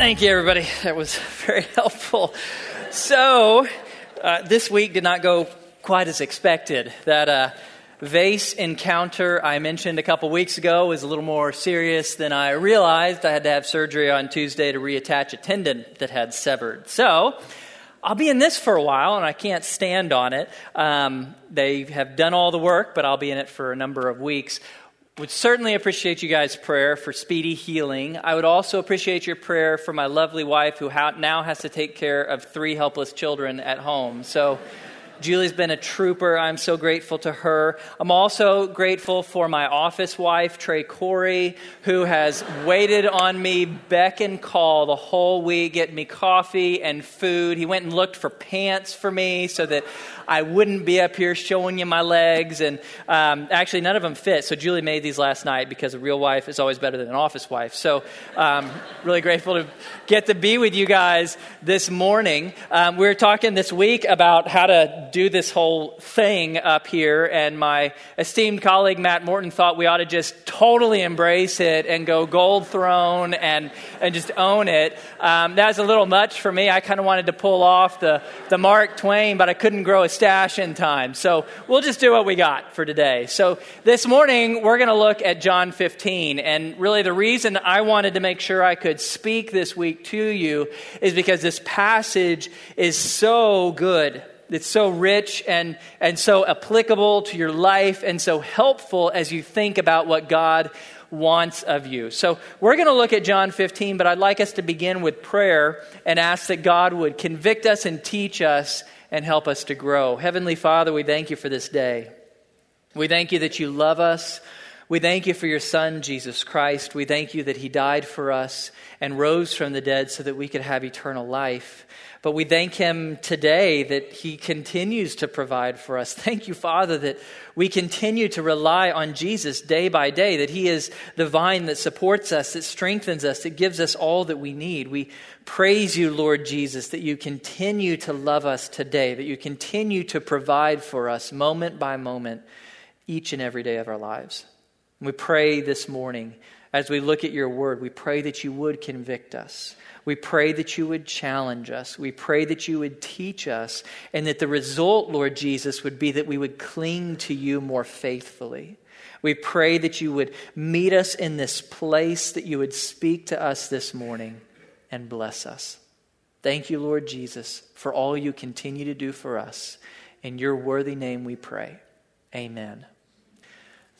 Thank you, everybody. That was very helpful. So, uh, this week did not go quite as expected. That uh, vase encounter I mentioned a couple weeks ago was a little more serious than I realized. I had to have surgery on Tuesday to reattach a tendon that had severed. So, I'll be in this for a while, and I can't stand on it. Um, they have done all the work, but I'll be in it for a number of weeks. Would certainly appreciate you guys' prayer for speedy healing. I would also appreciate your prayer for my lovely wife who ha- now has to take care of three helpless children at home. So, Julie's been a trooper. I'm so grateful to her. I'm also grateful for my office wife, Trey Corey, who has waited on me, beck and call the whole week, getting me coffee and food. He went and looked for pants for me so that I wouldn't be up here showing you my legs. And um, actually, none of them fit. So Julie made these last night because a real wife is always better than an office wife. So, um, really grateful to get to be with you guys this morning. Um, we were talking this week about how to do this whole thing up here, and my esteemed colleague Matt Morton thought we ought to just totally embrace it and go gold throne and, and just own it. Um, that was a little much for me. I kind of wanted to pull off the, the Mark Twain, but I couldn't grow a stash in time. So we'll just do what we got for today. So this morning, we're going to look at John 15. And really, the reason I wanted to make sure I could speak this week to you is because this passage is so good. It's so rich and, and so applicable to your life and so helpful as you think about what God wants of you. So we're going to look at John 15, but I'd like us to begin with prayer and ask that God would convict us and teach us and help us to grow. Heavenly Father, we thank you for this day. We thank you that you love us. We thank you for your Son, Jesus Christ. We thank you that he died for us and rose from the dead so that we could have eternal life. But we thank him today that he continues to provide for us. Thank you, Father, that we continue to rely on Jesus day by day, that he is the vine that supports us, that strengthens us, that gives us all that we need. We praise you, Lord Jesus, that you continue to love us today, that you continue to provide for us moment by moment, each and every day of our lives. we pray this morning as we look at your word, we pray that you would convict us we pray that you would challenge us. We pray that you would teach us, and that the result, Lord Jesus, would be that we would cling to you more faithfully. We pray that you would meet us in this place, that you would speak to us this morning and bless us. Thank you, Lord Jesus, for all you continue to do for us. In your worthy name we pray. Amen.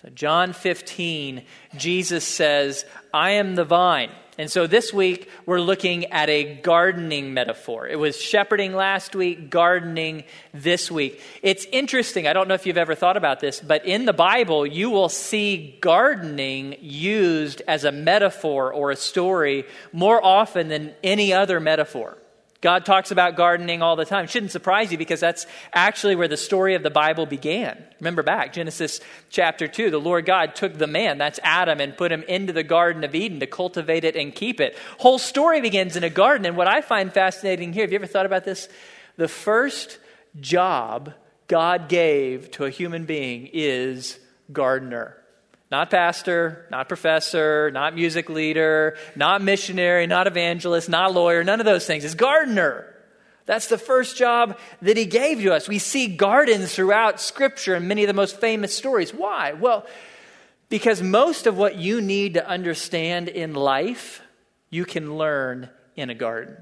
So, John 15, Jesus says, I am the vine. And so this week, we're looking at a gardening metaphor. It was shepherding last week, gardening this week. It's interesting. I don't know if you've ever thought about this, but in the Bible, you will see gardening used as a metaphor or a story more often than any other metaphor. God talks about gardening all the time. Shouldn't surprise you because that's actually where the story of the Bible began. Remember back, Genesis chapter 2, the Lord God took the man, that's Adam, and put him into the Garden of Eden to cultivate it and keep it. Whole story begins in a garden. And what I find fascinating here, have you ever thought about this? The first job God gave to a human being is gardener. Not pastor, not professor, not music leader, not missionary, not evangelist, not lawyer, none of those things. It's gardener. That's the first job that he gave to us. We see gardens throughout Scripture and many of the most famous stories. Why? Well, because most of what you need to understand in life, you can learn in a garden.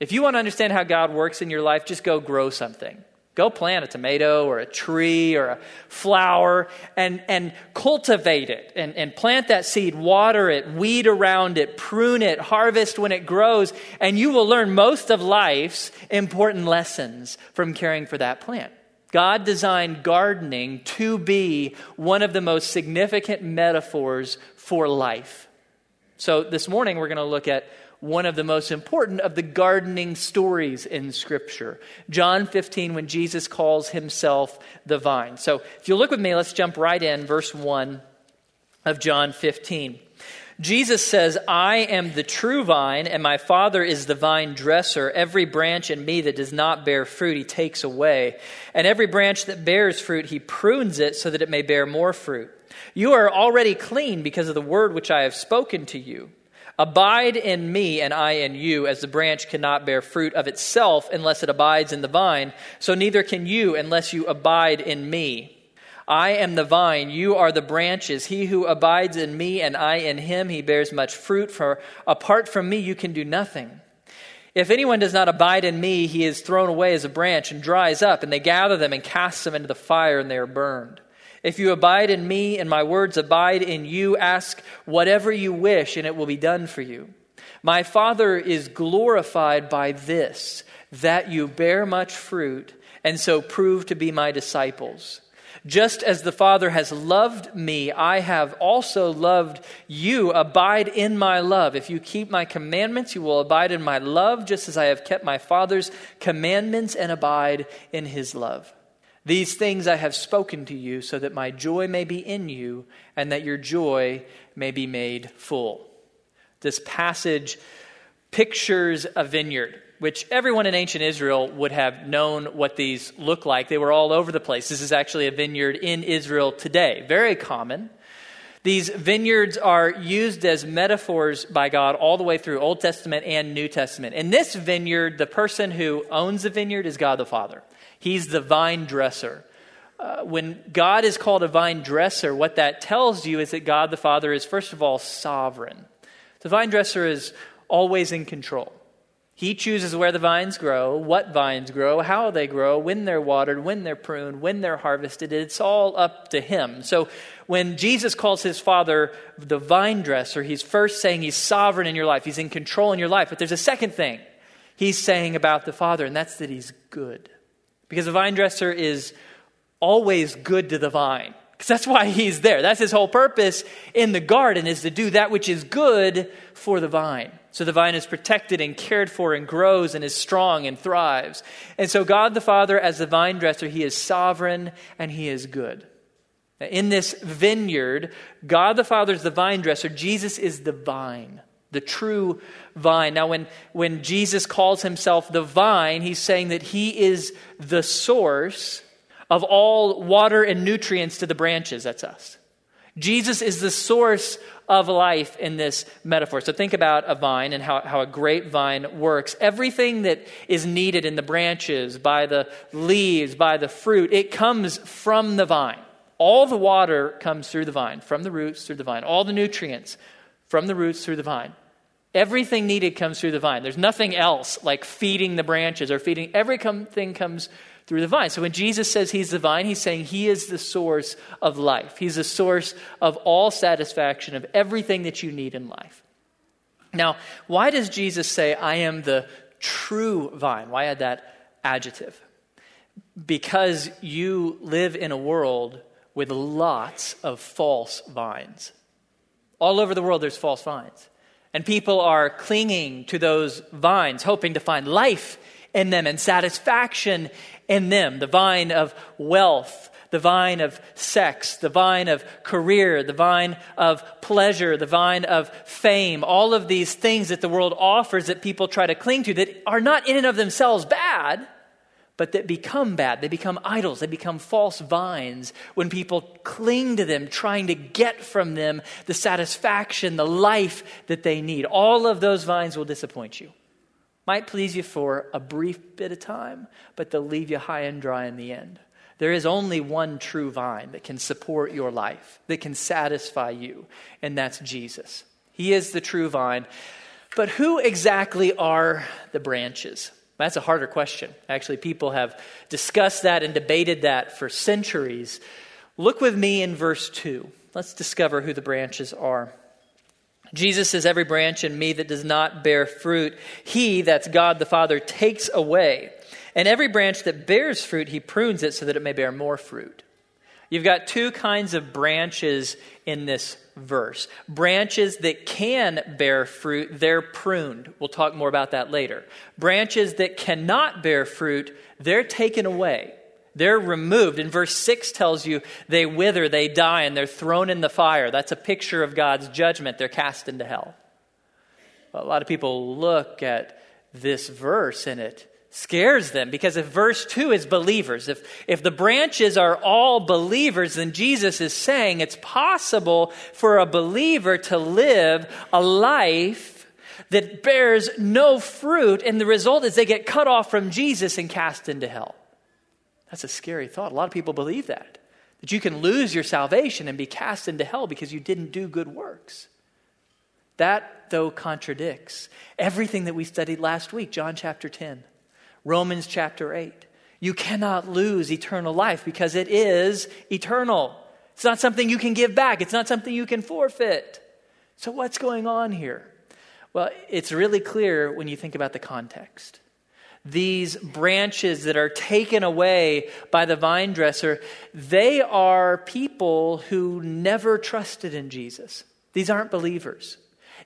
If you want to understand how God works in your life, just go grow something. Go plant a tomato or a tree or a flower and, and cultivate it and, and plant that seed, water it, weed around it, prune it, harvest when it grows, and you will learn most of life's important lessons from caring for that plant. God designed gardening to be one of the most significant metaphors for life. So this morning we're going to look at one of the most important of the gardening stories in Scripture. John 15, when Jesus calls himself the vine. So if you look with me, let's jump right in, verse 1 of John 15. Jesus says, I am the true vine, and my Father is the vine dresser. Every branch in me that does not bear fruit, he takes away. And every branch that bears fruit, he prunes it so that it may bear more fruit. You are already clean because of the word which I have spoken to you. Abide in me, and I in you, as the branch cannot bear fruit of itself unless it abides in the vine, so neither can you unless you abide in me. I am the vine, you are the branches. He who abides in me, and I in him, he bears much fruit, for apart from me, you can do nothing. If anyone does not abide in me, he is thrown away as a branch and dries up, and they gather them and cast them into the fire, and they are burned. If you abide in me and my words abide in you, ask whatever you wish and it will be done for you. My Father is glorified by this, that you bear much fruit and so prove to be my disciples. Just as the Father has loved me, I have also loved you. Abide in my love. If you keep my commandments, you will abide in my love, just as I have kept my Father's commandments and abide in his love. These things I have spoken to you, so that my joy may be in you, and that your joy may be made full. This passage pictures a vineyard, which everyone in ancient Israel would have known what these look like. They were all over the place. This is actually a vineyard in Israel today, very common. These vineyards are used as metaphors by God all the way through Old Testament and New Testament. In this vineyard, the person who owns the vineyard is God the Father. He's the vine dresser. Uh, when God is called a vine dresser, what that tells you is that God the Father is, first of all, sovereign. The vine dresser is always in control. He chooses where the vines grow, what vines grow, how they grow, when they're watered, when they're pruned, when they're harvested. It's all up to him. So when Jesus calls his father the vine dresser, he's first saying he's sovereign in your life, he's in control in your life. But there's a second thing he's saying about the father, and that's that he's good. Because the vine dresser is always good to the vine. Because that's why he's there. That's his whole purpose in the garden is to do that which is good for the vine. So the vine is protected and cared for and grows and is strong and thrives. And so God the Father, as the vine dresser, he is sovereign and he is good. In this vineyard, God the Father is the vine dresser. Jesus is the vine the true vine. Now, when, when Jesus calls himself the vine, he's saying that he is the source of all water and nutrients to the branches. That's us. Jesus is the source of life in this metaphor. So think about a vine and how, how a grapevine works. Everything that is needed in the branches, by the leaves, by the fruit, it comes from the vine. All the water comes through the vine, from the roots through the vine. All the nutrients from the roots through the vine. Everything needed comes through the vine. There's nothing else like feeding the branches or feeding. Everything comes through the vine. So when Jesus says he's the vine, he's saying he is the source of life. He's the source of all satisfaction, of everything that you need in life. Now, why does Jesus say, I am the true vine? Why add that adjective? Because you live in a world with lots of false vines. All over the world, there's false vines. And people are clinging to those vines, hoping to find life in them and satisfaction in them. The vine of wealth, the vine of sex, the vine of career, the vine of pleasure, the vine of fame, all of these things that the world offers that people try to cling to that are not in and of themselves bad, but that become bad. They become idols. They become false vines when people cling to them, trying to get from them the satisfaction, the life that they need. All of those vines will disappoint you. Might please you for a brief bit of time, but they'll leave you high and dry in the end. There is only one true vine that can support your life, that can satisfy you, and that's Jesus. He is the true vine. But who exactly are the branches? That's a harder question. Actually, people have discussed that and debated that for centuries. Look with me in verse 2. Let's discover who the branches are. Jesus says, Every branch in me that does not bear fruit, he, that's God the Father, takes away. And every branch that bears fruit, he prunes it so that it may bear more fruit. You've got two kinds of branches in this verse. Branches that can bear fruit, they're pruned. We'll talk more about that later. Branches that cannot bear fruit, they're taken away. They're removed. And verse 6 tells you they wither, they die, and they're thrown in the fire. That's a picture of God's judgment. They're cast into hell. A lot of people look at this verse and it scares them because if verse 2 is believers, if, if the branches are all believers, then Jesus is saying it's possible for a believer to live a life that bears no fruit, and the result is they get cut off from Jesus and cast into hell. That's a scary thought. A lot of people believe that, that you can lose your salvation and be cast into hell because you didn't do good works. That, though, contradicts everything that we studied last week, John chapter 10, Romans chapter 8. You cannot lose eternal life because it is eternal. It's not something you can give back, it's not something you can forfeit. So, what's going on here? Well, it's really clear when you think about the context. These branches that are taken away by the vine dresser, they are people who never trusted in Jesus. These aren't believers.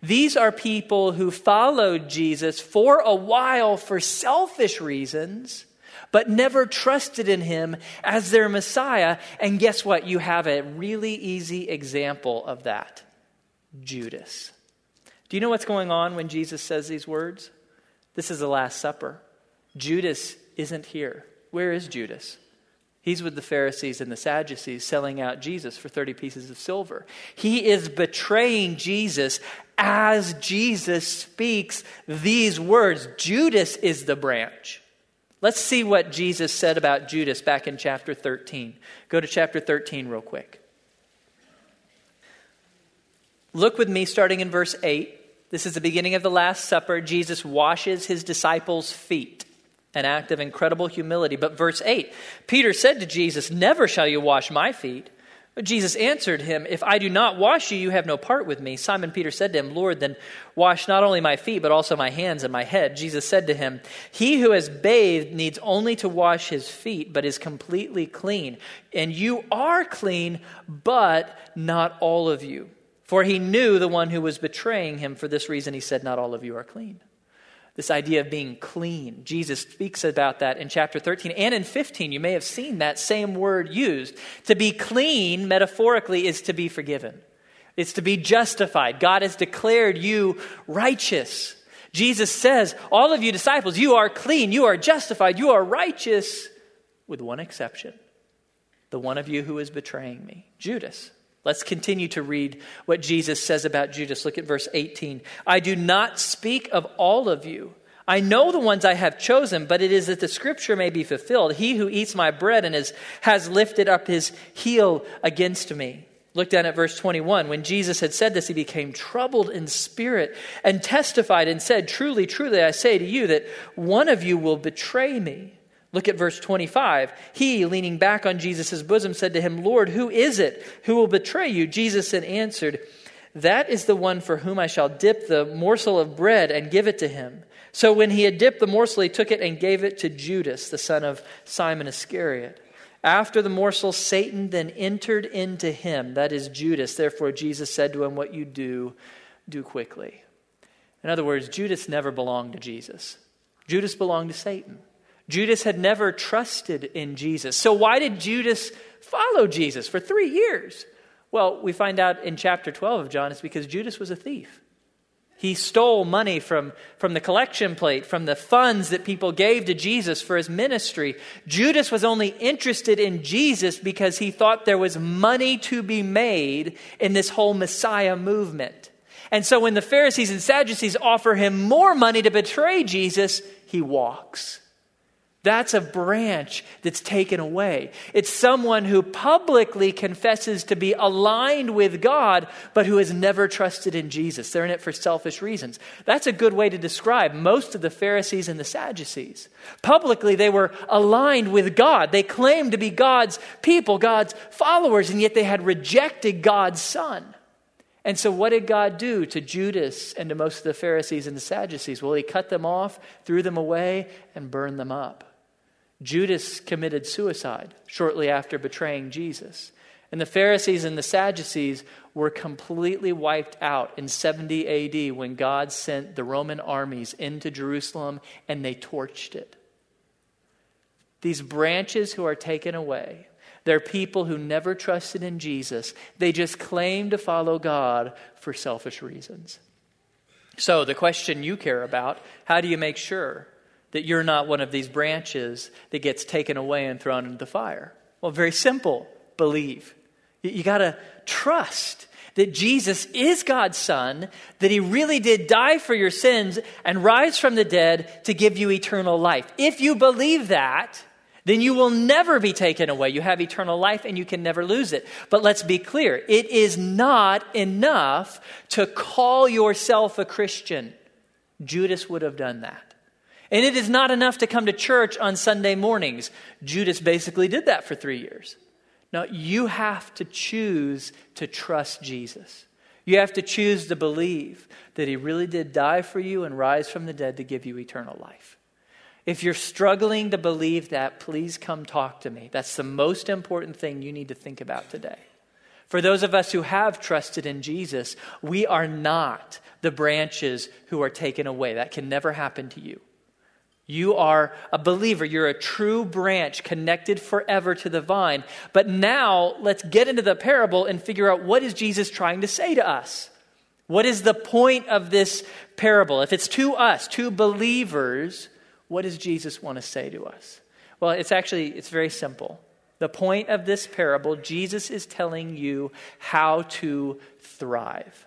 These are people who followed Jesus for a while for selfish reasons, but never trusted in him as their Messiah. And guess what? You have a really easy example of that Judas. Do you know what's going on when Jesus says these words? This is the Last Supper. Judas isn't here. Where is Judas? He's with the Pharisees and the Sadducees selling out Jesus for 30 pieces of silver. He is betraying Jesus as Jesus speaks these words. Judas is the branch. Let's see what Jesus said about Judas back in chapter 13. Go to chapter 13 real quick. Look with me starting in verse 8. This is the beginning of the Last Supper. Jesus washes his disciples' feet, an act of incredible humility. But verse 8 Peter said to Jesus, Never shall you wash my feet. But Jesus answered him, If I do not wash you, you have no part with me. Simon Peter said to him, Lord, then wash not only my feet, but also my hands and my head. Jesus said to him, He who has bathed needs only to wash his feet, but is completely clean. And you are clean, but not all of you. For he knew the one who was betraying him. For this reason, he said, Not all of you are clean. This idea of being clean. Jesus speaks about that in chapter 13 and in 15. You may have seen that same word used. To be clean, metaphorically, is to be forgiven, it's to be justified. God has declared you righteous. Jesus says, All of you disciples, you are clean, you are justified, you are righteous, with one exception the one of you who is betraying me, Judas. Let's continue to read what Jesus says about Judas. Look at verse 18. I do not speak of all of you. I know the ones I have chosen, but it is that the scripture may be fulfilled. He who eats my bread and is, has lifted up his heel against me. Look down at verse 21. When Jesus had said this, he became troubled in spirit and testified and said, Truly, truly, I say to you that one of you will betray me. Look at verse 25. He, leaning back on Jesus' bosom, said to him, Lord, who is it who will betray you? Jesus had answered, That is the one for whom I shall dip the morsel of bread and give it to him. So when he had dipped the morsel, he took it and gave it to Judas, the son of Simon Iscariot. After the morsel, Satan then entered into him, that is Judas. Therefore, Jesus said to him, What you do, do quickly. In other words, Judas never belonged to Jesus, Judas belonged to Satan. Judas had never trusted in Jesus. So, why did Judas follow Jesus for three years? Well, we find out in chapter 12 of John, it's because Judas was a thief. He stole money from, from the collection plate, from the funds that people gave to Jesus for his ministry. Judas was only interested in Jesus because he thought there was money to be made in this whole Messiah movement. And so when the Pharisees and Sadducees offer him more money to betray Jesus, he walks. That's a branch that's taken away. It's someone who publicly confesses to be aligned with God, but who has never trusted in Jesus. They're in it for selfish reasons. That's a good way to describe most of the Pharisees and the Sadducees. Publicly, they were aligned with God. They claimed to be God's people, God's followers, and yet they had rejected God's Son. And so, what did God do to Judas and to most of the Pharisees and the Sadducees? Well, he cut them off, threw them away, and burned them up. Judas committed suicide shortly after betraying Jesus. And the Pharisees and the Sadducees were completely wiped out in 70 AD when God sent the Roman armies into Jerusalem and they torched it. These branches who are taken away, they're people who never trusted in Jesus. They just claim to follow God for selfish reasons. So, the question you care about how do you make sure that you're not one of these branches that gets taken away and thrown into the fire? Well, very simple believe. You, you got to trust that Jesus is God's Son, that He really did die for your sins and rise from the dead to give you eternal life. If you believe that, then you will never be taken away. You have eternal life and you can never lose it. But let's be clear it is not enough to call yourself a Christian. Judas would have done that. And it is not enough to come to church on Sunday mornings. Judas basically did that for three years. No, you have to choose to trust Jesus. You have to choose to believe that he really did die for you and rise from the dead to give you eternal life. If you're struggling to believe that, please come talk to me. That's the most important thing you need to think about today. For those of us who have trusted in Jesus, we are not the branches who are taken away. That can never happen to you. You are a believer. You're a true branch connected forever to the vine. But now let's get into the parable and figure out what is Jesus trying to say to us? What is the point of this parable? If it's to us, to believers, what does Jesus want to say to us? Well, it's actually it's very simple. The point of this parable, Jesus is telling you how to thrive.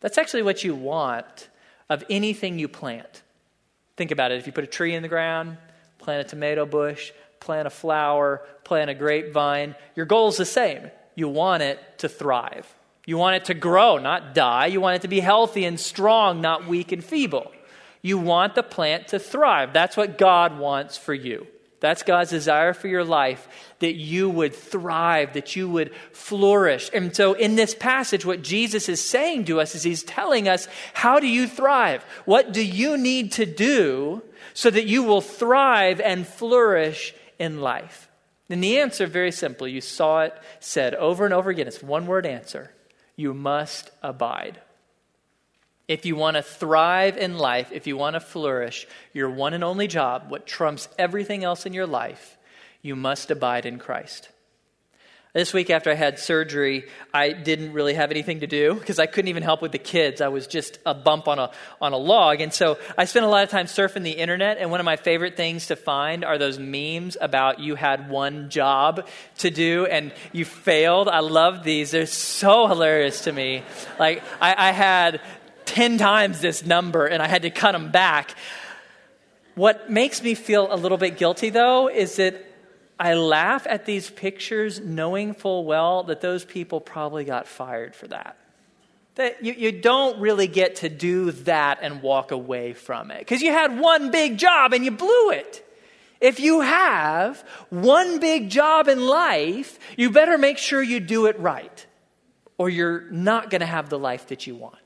That's actually what you want of anything you plant. Think about it. If you put a tree in the ground, plant a tomato bush, plant a flower, plant a grapevine, your goal is the same. You want it to thrive. You want it to grow, not die. You want it to be healthy and strong, not weak and feeble. You want the plant to thrive. That's what God wants for you. That's God's desire for your life that you would thrive, that you would flourish. And so, in this passage, what Jesus is saying to us is He's telling us, How do you thrive? What do you need to do so that you will thrive and flourish in life? And the answer, very simple, you saw it said over and over again. It's one word answer you must abide. If you want to thrive in life, if you want to flourish, your one and only job, what trumps everything else in your life, you must abide in Christ. This week after I had surgery, I didn't really have anything to do because I couldn't even help with the kids. I was just a bump on a, on a log. And so I spent a lot of time surfing the internet. And one of my favorite things to find are those memes about you had one job to do and you failed. I love these. They're so hilarious to me. Like, I, I had 10 times this number and I had to cut them back. What makes me feel a little bit guilty, though, is that I laugh at these pictures knowing full well that those people probably got fired for that. That you, you don't really get to do that and walk away from it because you had one big job and you blew it. If you have one big job in life, you better make sure you do it right, or you're not going to have the life that you want.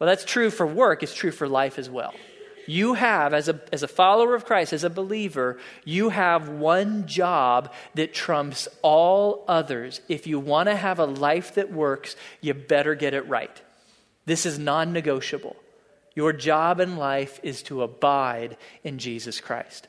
Well, that's true for work, it's true for life as well. You have, as a, as a follower of Christ, as a believer, you have one job that trumps all others. If you want to have a life that works, you better get it right. This is non negotiable. Your job in life is to abide in Jesus Christ.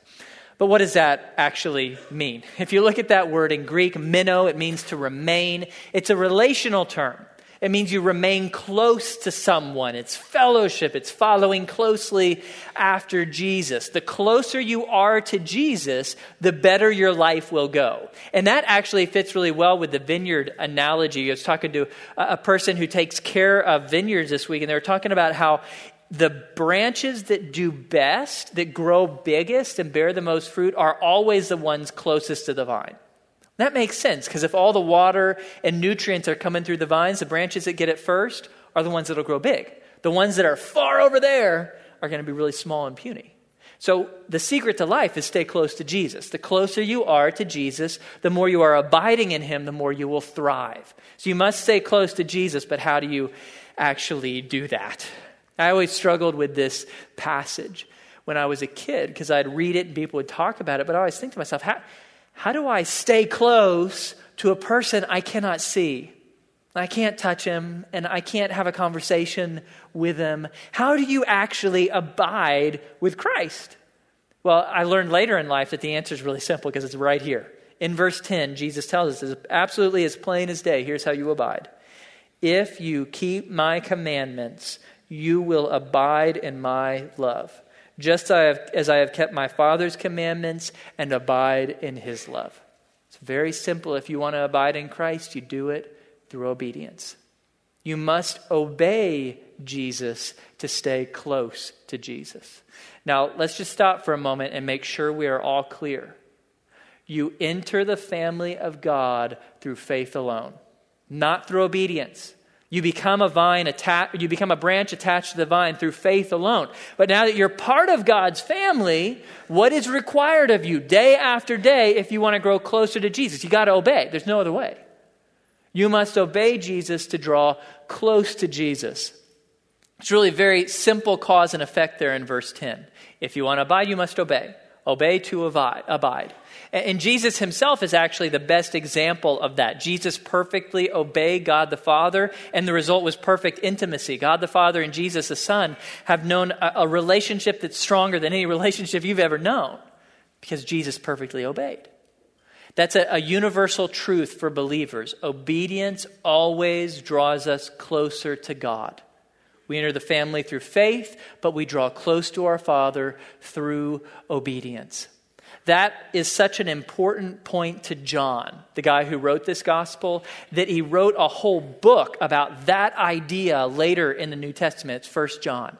But what does that actually mean? If you look at that word in Greek, meno, it means to remain. It's a relational term. It means you remain close to someone. It's fellowship. It's following closely after Jesus. The closer you are to Jesus, the better your life will go. And that actually fits really well with the vineyard analogy. I was talking to a person who takes care of vineyards this week, and they were talking about how the branches that do best, that grow biggest and bear the most fruit, are always the ones closest to the vine. That makes sense because if all the water and nutrients are coming through the vines, the branches that get it first are the ones that will grow big. The ones that are far over there are going to be really small and puny. So the secret to life is stay close to Jesus. The closer you are to Jesus, the more you are abiding in him, the more you will thrive. So you must stay close to Jesus, but how do you actually do that? I always struggled with this passage when I was a kid because I'd read it and people would talk about it, but I always think to myself, how, how do I stay close to a person I cannot see? I can't touch him and I can't have a conversation with him. How do you actually abide with Christ? Well, I learned later in life that the answer is really simple because it's right here. In verse 10, Jesus tells us, it's absolutely as plain as day. Here's how you abide. If you keep my commandments, you will abide in my love just as I have kept my Father's commandments and abide in his love. It's very simple. If you want to abide in Christ, you do it through obedience. You must obey Jesus to stay close to Jesus. Now, let's just stop for a moment and make sure we are all clear. You enter the family of God through faith alone, not through obedience. You become a vine attached, you become a branch attached to the vine through faith alone. But now that you're part of God's family, what is required of you day after day if you want to grow closer to Jesus? You got to obey. There's no other way. You must obey Jesus to draw close to Jesus. It's really very simple cause and effect there in verse 10. If you want to abide, you must obey. Obey to abide. And Jesus himself is actually the best example of that. Jesus perfectly obeyed God the Father, and the result was perfect intimacy. God the Father and Jesus the Son have known a, a relationship that's stronger than any relationship you've ever known because Jesus perfectly obeyed. That's a, a, universal truth for believers. Obedience always draws us closer to God. We enter the family through faith, but we draw close to our Father through obedience. That is such an important point to John, the guy who wrote this gospel, that he wrote a whole book about that idea later in the New Testament. It's First John.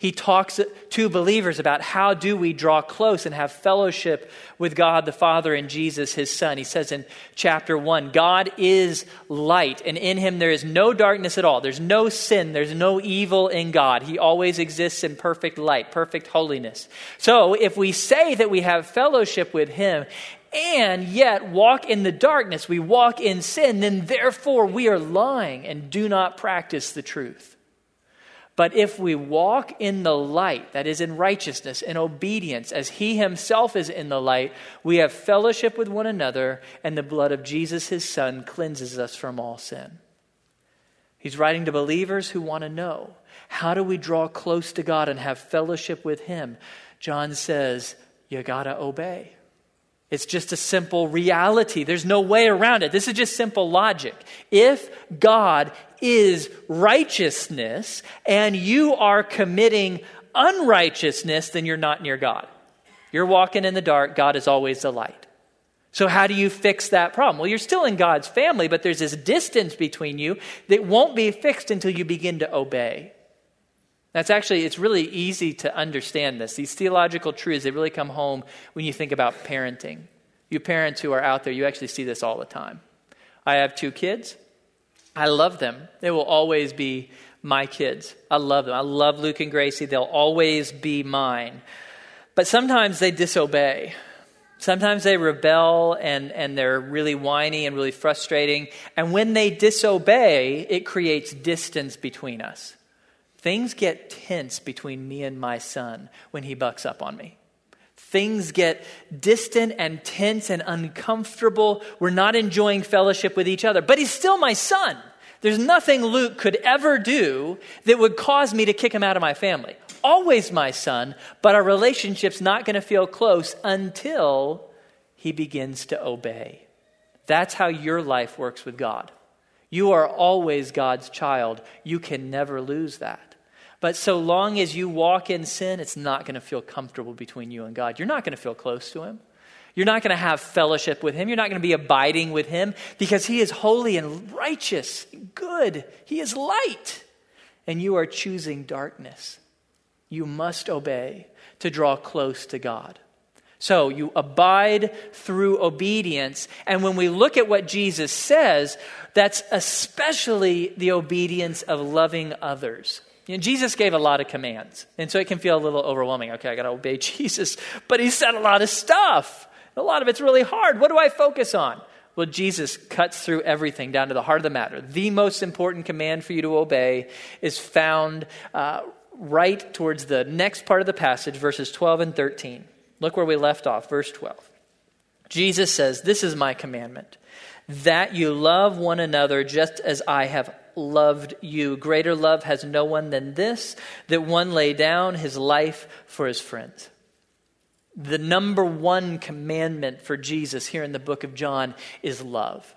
He talks to believers about how do we draw close and have fellowship with God the Father and Jesus his son. He says in chapter 1, God is light and in him there is no darkness at all. There's no sin, there's no evil in God. He always exists in perfect light, perfect holiness. So, if we say that we have fellowship with him and yet walk in the darkness, we walk in sin, then therefore we are lying and do not practice the truth. But if we walk in the light, that is in righteousness, in obedience, as He Himself is in the light, we have fellowship with one another, and the blood of Jesus, His Son, cleanses us from all sin. He's writing to believers who want to know how do we draw close to God and have fellowship with Him? John says, you got to obey. It's just a simple reality. There's no way around it. This is just simple logic. If God is righteousness and you are committing unrighteousness, then you're not near God. You're walking in the dark, God is always the light. So, how do you fix that problem? Well, you're still in God's family, but there's this distance between you that won't be fixed until you begin to obey. That's actually, it's really easy to understand this. These theological truths, they really come home when you think about parenting. You parents who are out there, you actually see this all the time. I have two kids. I love them. They will always be my kids. I love them. I love Luke and Gracie. They'll always be mine. But sometimes they disobey. Sometimes they rebel and, and they're really whiny and really frustrating. And when they disobey, it creates distance between us. Things get tense between me and my son when he bucks up on me. Things get distant and tense and uncomfortable. We're not enjoying fellowship with each other, but he's still my son. There's nothing Luke could ever do that would cause me to kick him out of my family. Always my son, but our relationship's not going to feel close until he begins to obey. That's how your life works with God. You are always God's child. You can never lose that. But so long as you walk in sin, it's not going to feel comfortable between you and God. You're not going to feel close to Him. You're not going to have fellowship with Him. You're not going to be abiding with Him because He is holy and righteous, good. He is light. And you are choosing darkness. You must obey to draw close to God. So you abide through obedience. And when we look at what Jesus says, that's especially the obedience of loving others. You know, Jesus gave a lot of commands, and so it can feel a little overwhelming. Okay, I got to obey Jesus, but he said a lot of stuff. A lot of it's really hard. What do I focus on? Well, Jesus cuts through everything down to the heart of the matter. The most important command for you to obey is found uh, right towards the next part of the passage, verses 12 and 13. Look where we left off, verse 12. Jesus says, This is my commandment, that you love one another just as I have loved you. Greater love has no one than this, that one lay down his life for his friends. The number one commandment for Jesus here in the book of John is love.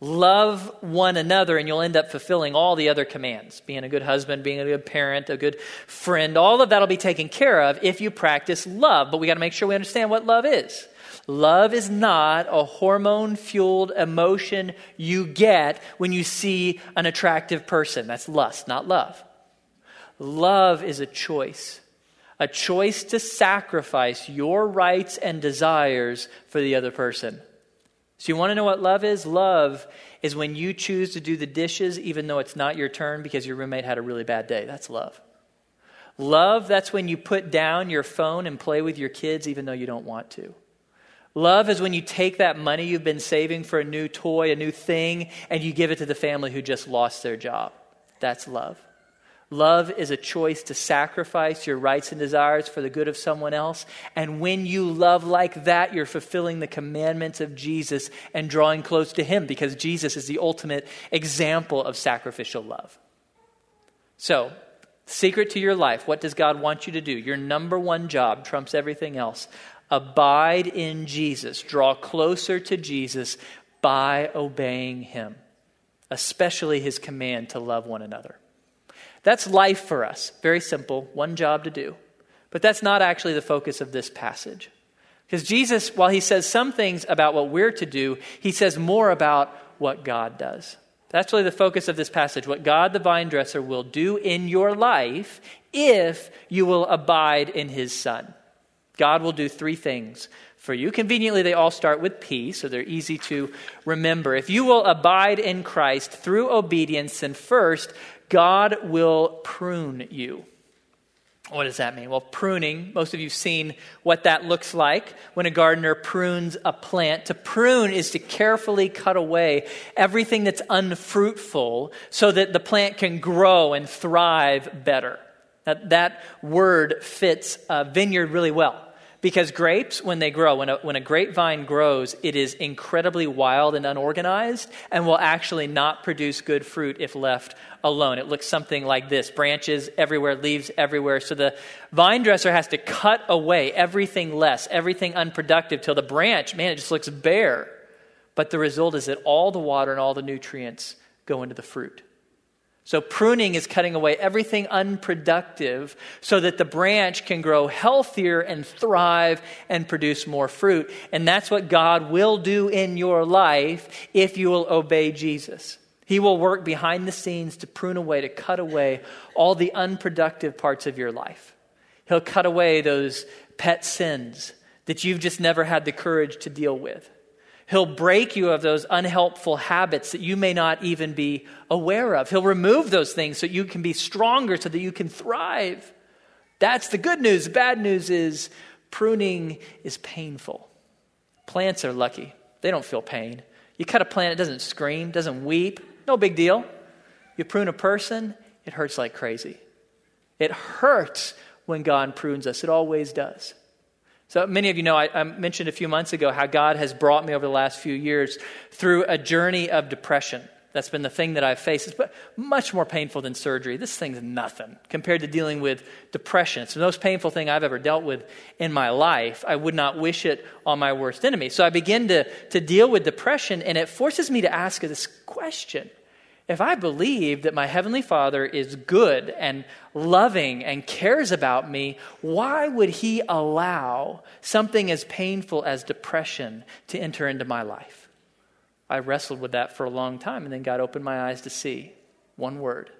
Love one another, and you'll end up fulfilling all the other commands being a good husband, being a good parent, a good friend. All of that will be taken care of if you practice love. But we got to make sure we understand what love is. Love is not a hormone fueled emotion you get when you see an attractive person. That's lust, not love. Love is a choice, a choice to sacrifice your rights and desires for the other person. So, you want to know what love is? Love is when you choose to do the dishes even though it's not your turn because your roommate had a really bad day. That's love. Love, that's when you put down your phone and play with your kids even though you don't want to. Love is when you take that money you've been saving for a new toy, a new thing, and you give it to the family who just lost their job. That's love. Love is a choice to sacrifice your rights and desires for the good of someone else. And when you love like that, you're fulfilling the commandments of Jesus and drawing close to Him because Jesus is the ultimate example of sacrificial love. So, secret to your life what does God want you to do? Your number one job trumps everything else. Abide in Jesus, draw closer to Jesus by obeying Him, especially His command to love one another. That's life for us. Very simple, one job to do. But that's not actually the focus of this passage. Because Jesus, while he says some things about what we're to do, he says more about what God does. That's really the focus of this passage. What God, the vine dresser, will do in your life if you will abide in his Son. God will do three things for you. Conveniently, they all start with P, so they're easy to remember. If you will abide in Christ through obedience, then first, God will prune you. What does that mean? Well, pruning, most of you have seen what that looks like when a gardener prunes a plant. To prune is to carefully cut away everything that's unfruitful so that the plant can grow and thrive better. That, that word fits a vineyard really well. Because grapes, when they grow, when a, when a grapevine grows, it is incredibly wild and unorganized and will actually not produce good fruit if left alone. It looks something like this branches everywhere, leaves everywhere. So the vine dresser has to cut away everything less, everything unproductive, till the branch, man, it just looks bare. But the result is that all the water and all the nutrients go into the fruit. So, pruning is cutting away everything unproductive so that the branch can grow healthier and thrive and produce more fruit. And that's what God will do in your life if you will obey Jesus. He will work behind the scenes to prune away, to cut away all the unproductive parts of your life. He'll cut away those pet sins that you've just never had the courage to deal with. He'll break you of those unhelpful habits that you may not even be aware of. He'll remove those things so you can be stronger, so that you can thrive. That's the good news. The bad news is pruning is painful. Plants are lucky, they don't feel pain. You cut a plant, it doesn't scream, doesn't weep, no big deal. You prune a person, it hurts like crazy. It hurts when God prunes us, it always does. So, many of you know, I, I, mentioned a few months ago how God has brought me over the last few years through a journey of depression. That's been the thing that I've faced. It's much more painful than surgery. This thing's nothing compared to dealing with depression. It's the most painful thing I've ever dealt with in my life. I would not wish it on my worst enemy. So I begin to, to deal with depression, and it forces me to ask this question if I believe that my Heavenly Father is good and loving and cares about me, why would He allow something as painful as depression to enter into my life? I wrestled with that for a long time, and then God opened my eyes to see one word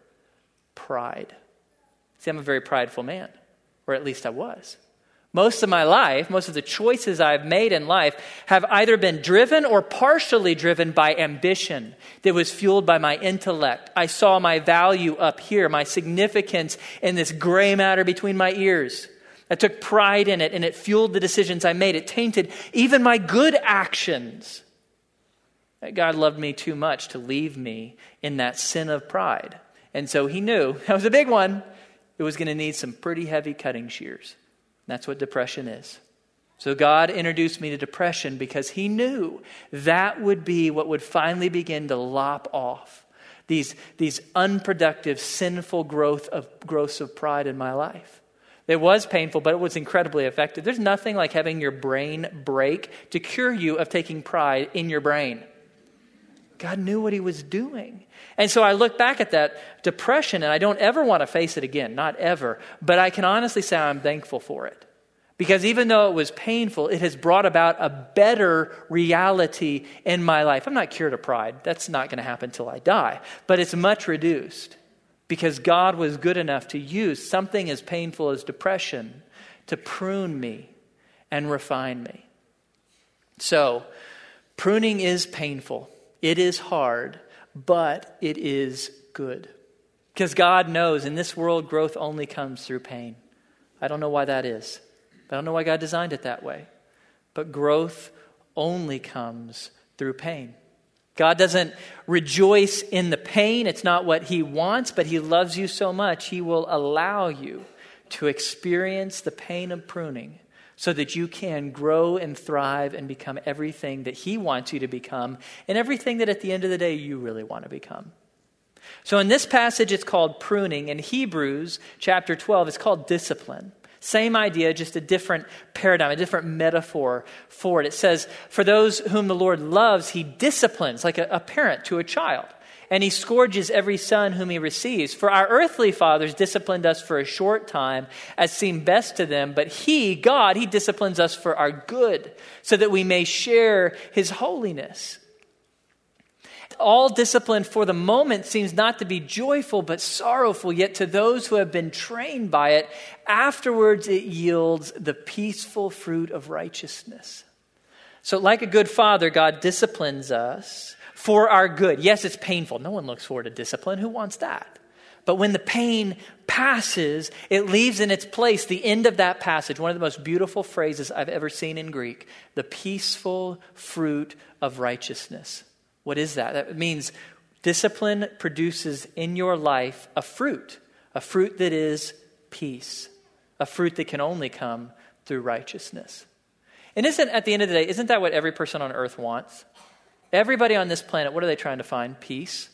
pride. See, I'm a very prideful man, or at least I was. Most of my life, most of the choices I've made in life have either been driven or partially driven by ambition that was fueled by my intellect. I saw my value up here, my significance in this gray matter between my ears. I took pride in it and it fueled the decisions I made. It tainted even my good actions. God loved me too much to leave me in that sin of pride. And so he knew that was a big one. It was going to need some pretty heavy cutting shears. That's what depression is. So God introduced me to depression because He knew that would be what would finally begin to lop off these, these unproductive, sinful growth of, growths of pride in my life. It was painful, but it was incredibly effective. There's nothing like having your brain break to cure you of taking pride in your brain. God knew what He was doing. And so I look back at that depression and I don't ever want to face it again, not ever. But I can honestly say I'm thankful for it Because even though it was painful, it has brought about a better reality in my life. I'm not cured of pride. That's not going to happen until I die. But it's much reduced because God was good enough to use something as painful as depression to prune me and refine me. So, pruning is painful, it is hard, but it is good. Because God knows in this world, growth only comes through pain. I don't know why that is. I don't know why God designed it that way. But growth only comes through pain. God doesn't rejoice in the pain. It's not what He wants, but He loves you so much, He will allow you to experience the pain of pruning so that you can grow and thrive and become everything that He wants you to become and everything that at the end of the day you really want to become. So in this passage, it's called pruning. In Hebrews chapter 12, it's called discipline. Same idea, just a different paradigm, a different metaphor for it. It says, For those whom the Lord loves, he disciplines like a, a parent to a child and he scourges every son whom he receives. For our earthly fathers disciplined us for a short time as seemed best to them, but he, God, he disciplines us for our good, so that we may share his holiness. All discipline for the moment seems not to be joyful but sorrowful, yet to those who have been trained by it, afterwards it yields the peaceful fruit of righteousness. So, like a good father, God disciplines us for our good. Yes, it's painful. No one looks forward to discipline. Who wants that? But when the pain passes, it leaves in its place the end of that passage, one of the most beautiful phrases I've ever seen in Greek the peaceful fruit of righteousness. What is that? That means discipline produces in your life a fruit, a fruit that is peace, a fruit that can only come through righteousness. And isn't, at the end of the day, isn't that what every person on earth wants? Everybody on this planet, what are they trying to find? Peace.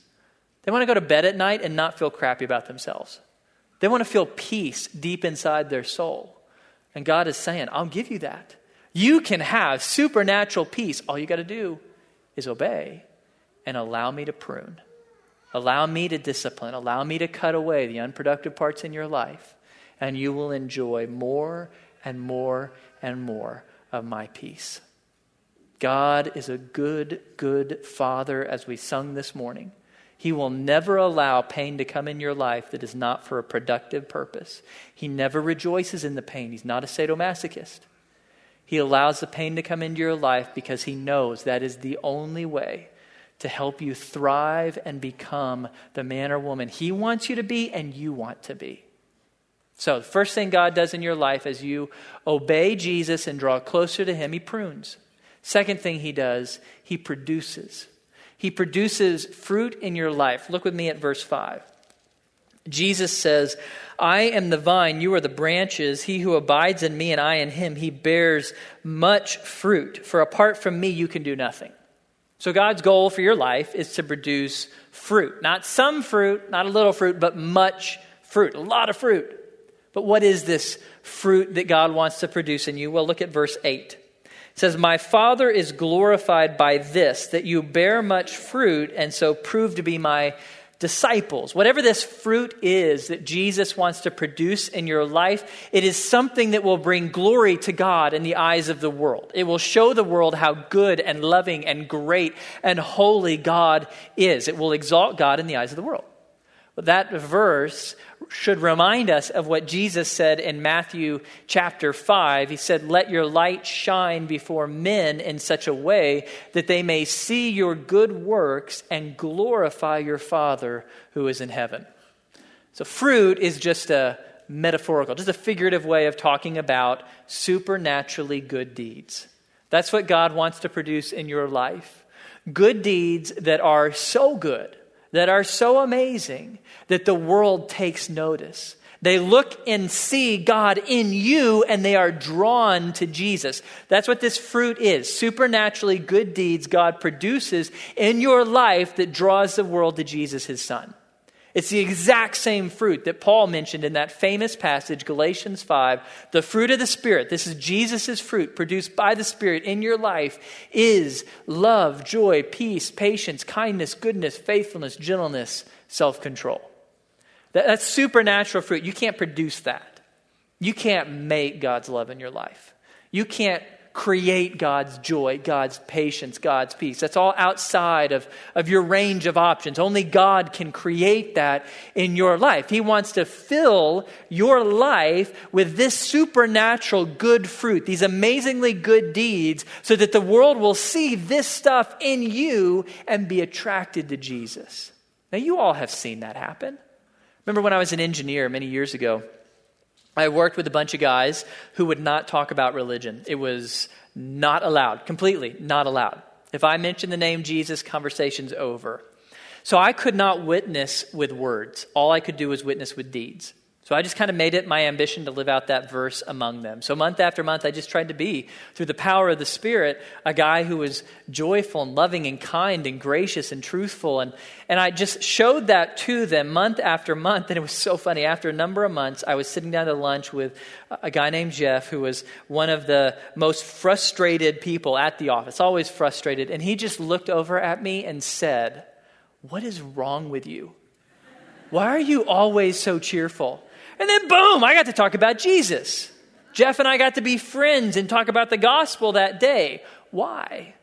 They want to go to bed at night and not feel crappy about themselves. They want to feel peace deep inside their soul. And God is saying, I'll give you that. You can have supernatural peace. All you got to do is obey and allow me to prune. Allow me to discipline. Allow me to cut away the unproductive parts in your life. And you will enjoy more and more and more of my peace. God is a good, good Father, as we sung this morning. He will never allow pain to come in your life that is not for a productive purpose. He never rejoices in the pain. He's not a sadomasochist. He allows the pain to come into your life because he knows that is the only way to help you thrive and become the man or woman he wants you to be and you want to be. So, the first thing God does in your life as you obey Jesus and draw closer to him, he prunes. Second thing he does, he produces. He produces fruit in your life. Look with me at verse 5. Jesus says, I am the vine, you are the branches. He who abides in me and I in him, he bears much fruit. For apart from me, you can do nothing. So, God's goal for your life is to produce fruit. Not some fruit, not a little fruit, but much fruit, a lot of fruit. But what is this fruit that God wants to produce in you? Well, look at verse 8 says, My Father is glorified by this, that you bear much fruit and so prove to be my disciples. Whatever this fruit is that Jesus wants to produce in your life, it is something that will bring glory to God in the eyes of the world. It will show the world how good and loving and great and holy God is. It will exalt God in the eyes of the world. That verse should remind us of what Jesus said in Matthew chapter 5. He said, Let your light shine before men in such a way that they may see your good works and glorify your Father who is in heaven. So, fruit is just a metaphorical, just a figurative way of talking about supernaturally good deeds. That's what God wants to produce in your life. Good deeds that are so good that are so amazing that the world takes notice. They look and see God in you and they are drawn to Jesus. That's what this fruit is supernaturally good deeds God produces in your life that draws the world to Jesus, his son. It's the exact same fruit that Paul mentioned in that famous passage, Galatians 5. The fruit of the Spirit, this is Jesus' fruit produced by the Spirit in your life, is love, joy, peace, patience, kindness, goodness, faithfulness, gentleness, self control. That, that's supernatural fruit. You can't produce that. You can't make God's love in your life. You can't create God's joy, God's patience, God's peace. That's all outside of, of your range of options. Only God can create that in your life. He wants to fill your life with this supernatural good fruit, these amazingly good deeds, so that the world will see this stuff in you and be attracted to Jesus. Now, you all have seen that happen. Remember when I was an engineer many years ago? I worked with a bunch of guys who would not talk about religion. It was not allowed, completely not allowed. If I mention the name Jesus, conversation's over. So I could not witness with words. All I could do was witness with deeds. So I just kind of made it my ambition to live out that verse among them. So month after month, I just tried to be, through the power of the Spirit, a guy who was joyful and loving and kind and gracious and truthful. And, and I just showed that to them month after month. And it was so funny. After a number of months, I was sitting down to lunch with a guy named Jeff, who was one of the most frustrated people at the office, always frustrated. And he just looked over at me and said, What is wrong with you? Why are you always so cheerful? And then, boom, I got to talk about Jesus. Jeff and I got to be friends and talk about the gospel that day. Why?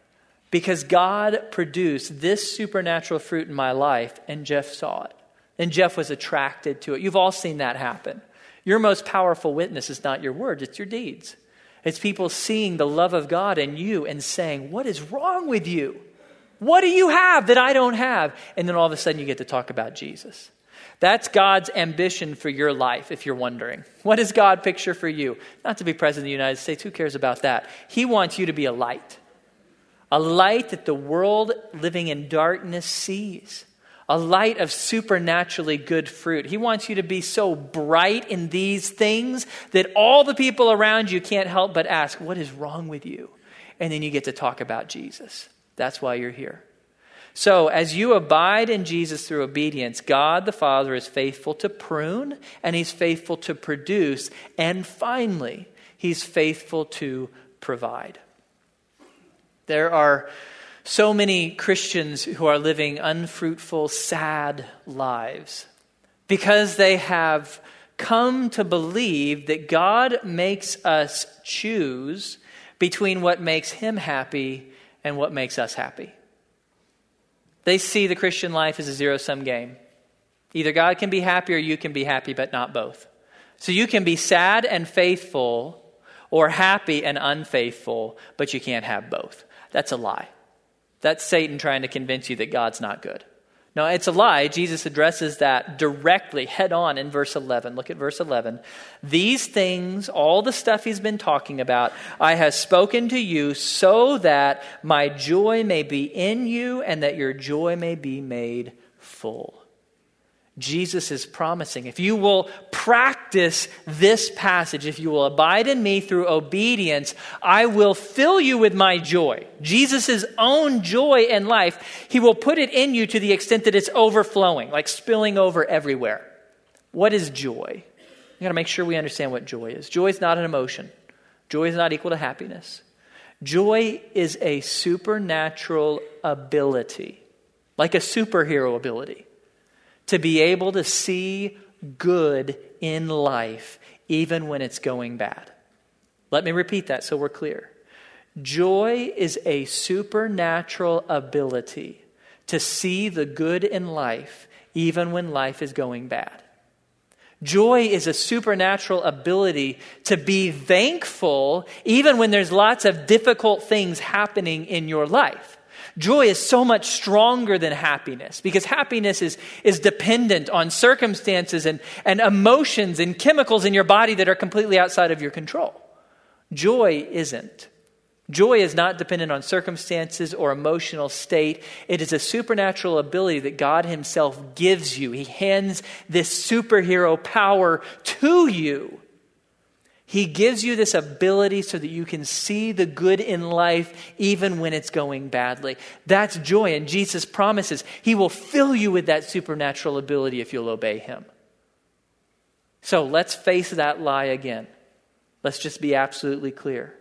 Because God produced this supernatural fruit in my life, and Jeff saw it. And Jeff was attracted to it. You've all seen that happen. Your most powerful witness is not your words, it's your deeds. It's people seeing the love of God in you and saying, What is wrong with you? What do you have that I don't have? And then all of a sudden you get to talk about Jesus. That's God's ambition for your life, if you're wondering. What does God picture for you? Not to be president of the United States, who cares about that? He wants you to be a light, a light that the world living in darkness sees, a light of supernaturally good fruit. He wants you to be so bright in these things that all the people around you can't help but ask, What is wrong with you? And then you get to talk about Jesus. That's why you're here. So, as you abide in Jesus through obedience, God the Father is faithful to prune and He's faithful to produce. And finally, He's faithful to provide. There are so many Christians who are living unfruitful, sad lives because they have come to believe that God makes us choose between what makes Him happy and what makes us happy. They see the Christian life as a zero sum game. Either God can be happy or you can be happy, but not both. So you can be sad and faithful or happy and unfaithful, but you can't have both. That's a lie. That's Satan trying to convince you that God's not good. No, it's a lie. Jesus addresses that directly, head on in verse 11. Look at verse 11. These things, all the stuff he's been talking about, I have spoken to you so that my joy may be in you and that your joy may be made full. Jesus is promising. If you will practice this passage, if you will abide in me through obedience, I will fill you with my joy. Jesus' own joy in life, he will put it in you to the extent that it's overflowing, like spilling over everywhere. What is joy? You got to make sure we understand what joy is. Joy is not an emotion, joy is not equal to happiness. Joy is a supernatural ability, like a superhero ability to be able to see good in life, even when it's going bad. Let me repeat that so we're clear. Joy is a supernatural ability to see the good in life, even when life is going bad. Joy is a supernatural ability to be thankful even when there's lots of difficult things happening in your life. Joy is so much stronger than happiness because happiness is, is dependent on circumstances and, and emotions and chemicals in your body that are completely outside of your control. Joy isn't. Joy is not dependent on circumstances or emotional state. It is a supernatural ability that God Himself gives you. He hands this superhero power to you he gives you this ability so that you can see the good in life even when it's going badly. That's joy. And Jesus promises He will fill you with that supernatural ability if you'll obey Him. So let's face that lie again. Let's just be absolutely clear.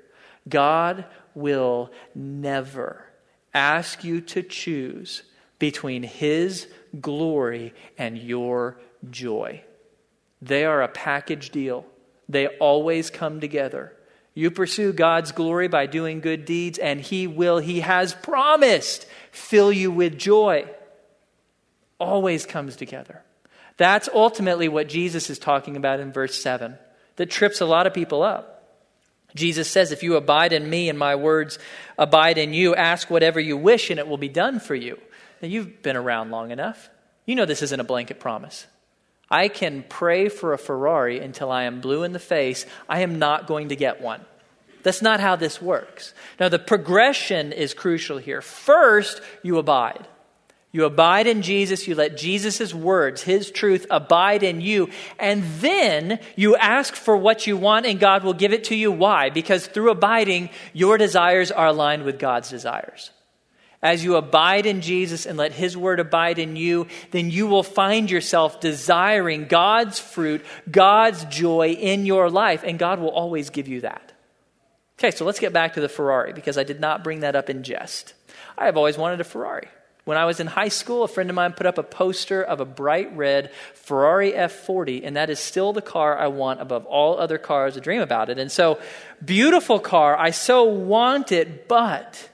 God will never ask you to choose between His glory and your joy. They are a package deal. They always come together. You pursue God's glory by doing good deeds, and He will, He has promised, fill you with joy. Always comes together. That's ultimately what Jesus is talking about in verse 7 that trips a lot of people up. Jesus says, If you abide in me and my words abide in you, ask whatever you wish and it will be done for you. Now, you've been around long enough. You know this isn't a blanket promise. I can pray for a Ferrari until I am blue in the face. I am not going to get one. That's not how this works. Now, the progression is crucial here. First, you abide. You abide in Jesus, you let Jesus' words, his truth, abide in you, and then you ask for what you want, and God will give it to you. Why? Because through abiding, your desires are aligned with God's desires. As you abide in Jesus and let his word abide in you, then you will find yourself desiring God's fruit, God's joy in your life, and God will always give you that. Okay, so let's get back to the Ferrari because I did not bring that up in jest. I have always wanted a Ferrari. When I was in high school, a friend of mine put up a poster of a bright red Ferrari F40, and that is still the car I want above all other cars. I dream about it. And so, beautiful car, I so want it, but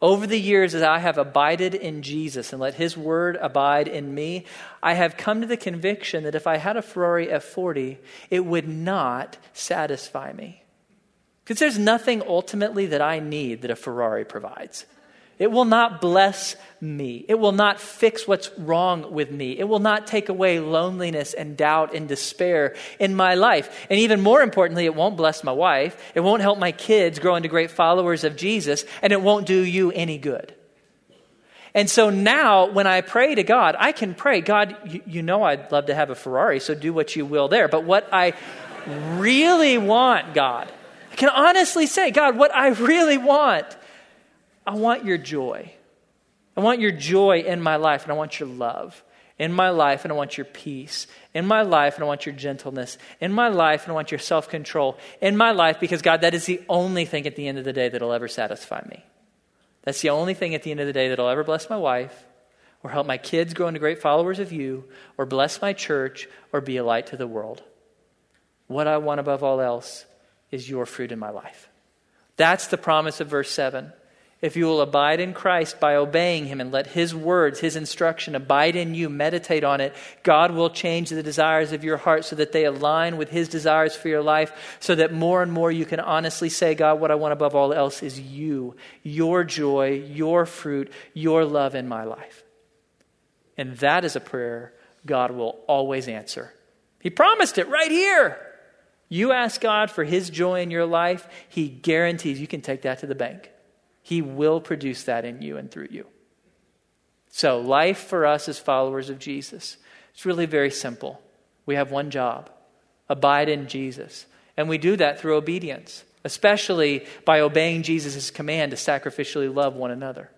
over the years, as I have abided in Jesus and let His word abide in me, I have come to the conviction that if I had a Ferrari F40, it would not satisfy me. Because there's nothing ultimately that I need that a Ferrari provides. It will not bless me. It will not fix what's wrong with me. It will not take away loneliness and doubt and despair in my life. And even more importantly, it won't bless my wife. It won't help my kids grow into great followers of Jesus. And it won't do you any good. And so now, when I pray to God, I can pray, God, you, you know I'd love to have a Ferrari, so do what you will there. But what I really want, God, I can honestly say, God, what I really want I want your joy. I want your joy in my life, and I want your love in my life, and I want your peace in my life, and I want your gentleness in my life, and I want your self control in my life, because God, that is the only thing at the end of the day that'll ever satisfy me. That's the only thing at the end of the day that'll ever bless my wife, or help my kids grow into great followers of you, or bless my church, or be a light to the world. What I want above all else is your fruit in my life. That's the promise of verse 7. If you will abide in Christ by obeying Him and let His words, His instruction abide in you, meditate on it, God will change the desires of your heart so that they align with His desires for your life, so that more and more you can honestly say, God, what I want above all else is you, your joy, your fruit, your love in my life. And that is a prayer God will always answer. He promised it right here. You ask God for His joy in your life, He guarantees you can take that to the bank. He will produce that in you and through you. So, life for us as followers of Jesus, it's really very simple. We have one job abide in Jesus. And we do that through obedience, especially by obeying Jesus' command to sacrificially love one another.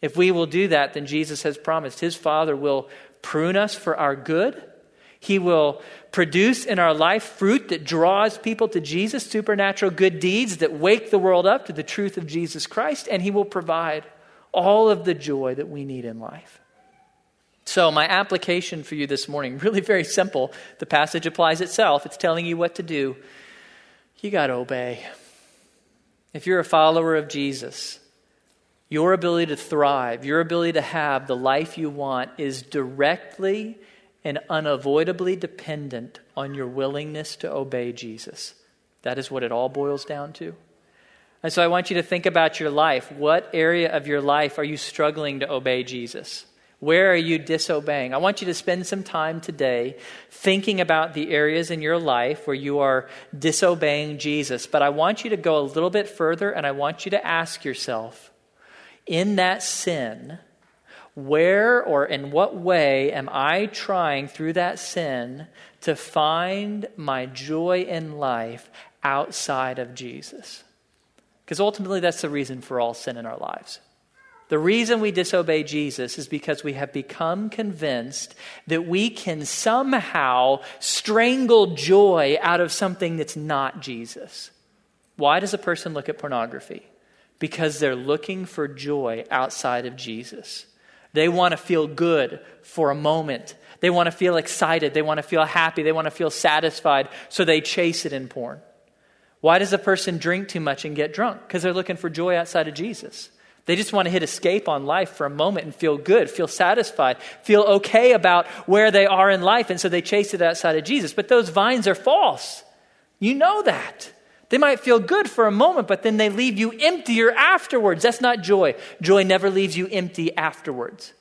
If we will do that, then Jesus has promised his Father will prune us for our good he will produce in our life fruit that draws people to Jesus, supernatural good deeds that wake the world up to the truth of Jesus Christ, and He will provide all of the joy that we need in life. So, my application for you this morning, really very simple. The passage applies itself, it's telling you what to do. You got to obey. If you're a follower of Jesus, your ability to thrive, your ability to have the life you want is directly and unavoidably dependent on your willingness to obey Jesus. That is what it all boils down to. And so I want you to think about your life. What area of your life are you struggling to obey Jesus? Where are you disobeying? I want you to spend some time today thinking about the areas in your life where you are disobeying Jesus. But I want you to go a little bit further and I want you to ask yourself in that sin, where or in what way am I trying through that sin to find my joy in life outside of Jesus? Because ultimately, that's the reason for all sin in our lives. The reason we disobey Jesus is because we have become convinced that we can somehow strangle joy out of something that's not Jesus. Why does a person look at pornography? Because they're looking for joy outside of Jesus. They want to feel good for a moment. They want to feel excited. They want to feel happy. They want to feel satisfied. So they chase it in porn. Why does a person drink too much and get drunk? Because they're looking for joy outside of Jesus. They just want to hit escape on life for a moment and feel good, feel satisfied, feel okay about where they are in life. And so they chase it outside of Jesus. But those vines are false. You know that. They might feel good for a moment, but then they leave you emptier afterwards. That's not joy. Joy never leaves you empty afterwards.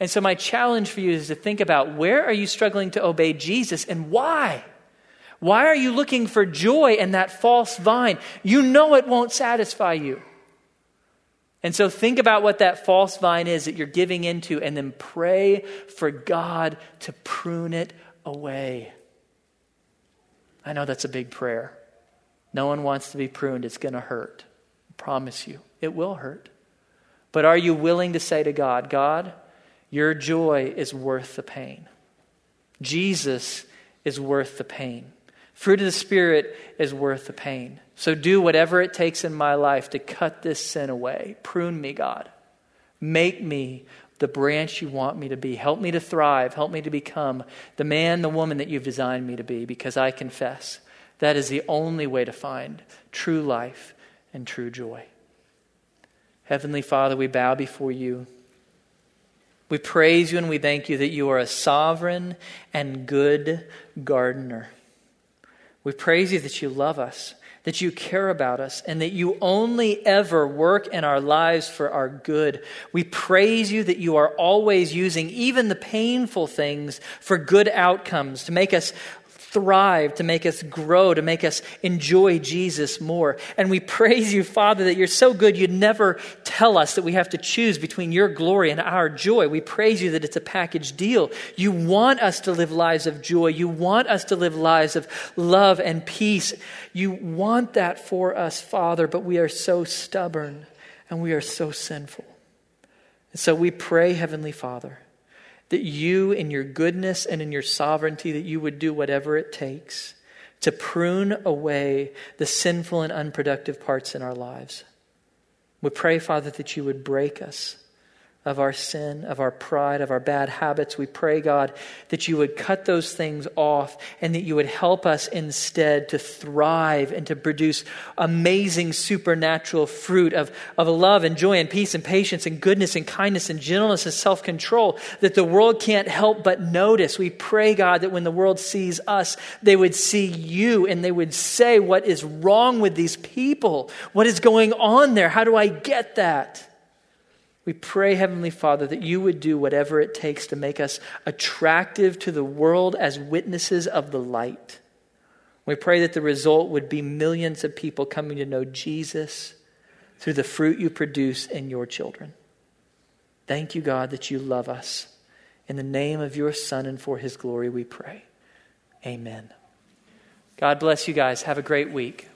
And so, my challenge for you is to think about where are you struggling to obey Jesus and why? Why are you looking for joy in that false vine? You know it won't satisfy you. And so, think about what that false vine is that you're giving into, and then pray for God to prune it away. I know that's a big prayer. No one wants to be pruned, it's going to hurt. I promise you, it will hurt. But are you willing to say to God, God, your joy is worth the pain. Jesus is worth the pain. Fruit of the Spirit is worth the pain. So do whatever it takes in my life to cut this sin away. Prune me, God. Make me the branch you want me to be. Help me to thrive. Help me to become the man, the woman that you've designed me to be, because I confess that is the only way to find true life and true joy. Heavenly Father, we bow before you. We praise you and we thank you that you are a sovereign and good gardener. We praise you that you love us, that you care about us, and that you only ever work in our lives for our good. We praise you that you are always using even the painful things for good outcomes to make us thrive, to make us grow, to make us enjoy Jesus more. And we praise you, Father, that you're so good you'd never tell us that we have to choose between your glory and our joy. We praise you that it's a package deal. You want us to live lives of joy. You want us to live lives of love and peace. You want that for us, Father, but we are so stubborn and we are so sinful. And so we pray, Heavenly Father that you, in your goodness and in your sovereignty, that you would do whatever it takes to prune away the sinful and unproductive parts in our lives. We pray, Father, that you would break us of our sin, of our pride, of our bad habits. We pray, God, that you would cut those things off and that you would help us instead to thrive and to produce amazing supernatural fruit of, of love and joy and peace and patience and goodness and kindness and gentleness and self control that the world can't help but notice. We pray, God, that when the world sees us, they would see you and they would say, What is wrong with these people? What is going on there? How do I get that? We pray, Heavenly Father, that you would do whatever it takes to make us attractive to the world as witnesses of the light. We pray that the result would be millions of people coming to know Jesus through the fruit you produce in your children. Thank you, God, that you love us. In the name of your Son and for his glory, we pray. Amen. God bless you guys. Have a great week.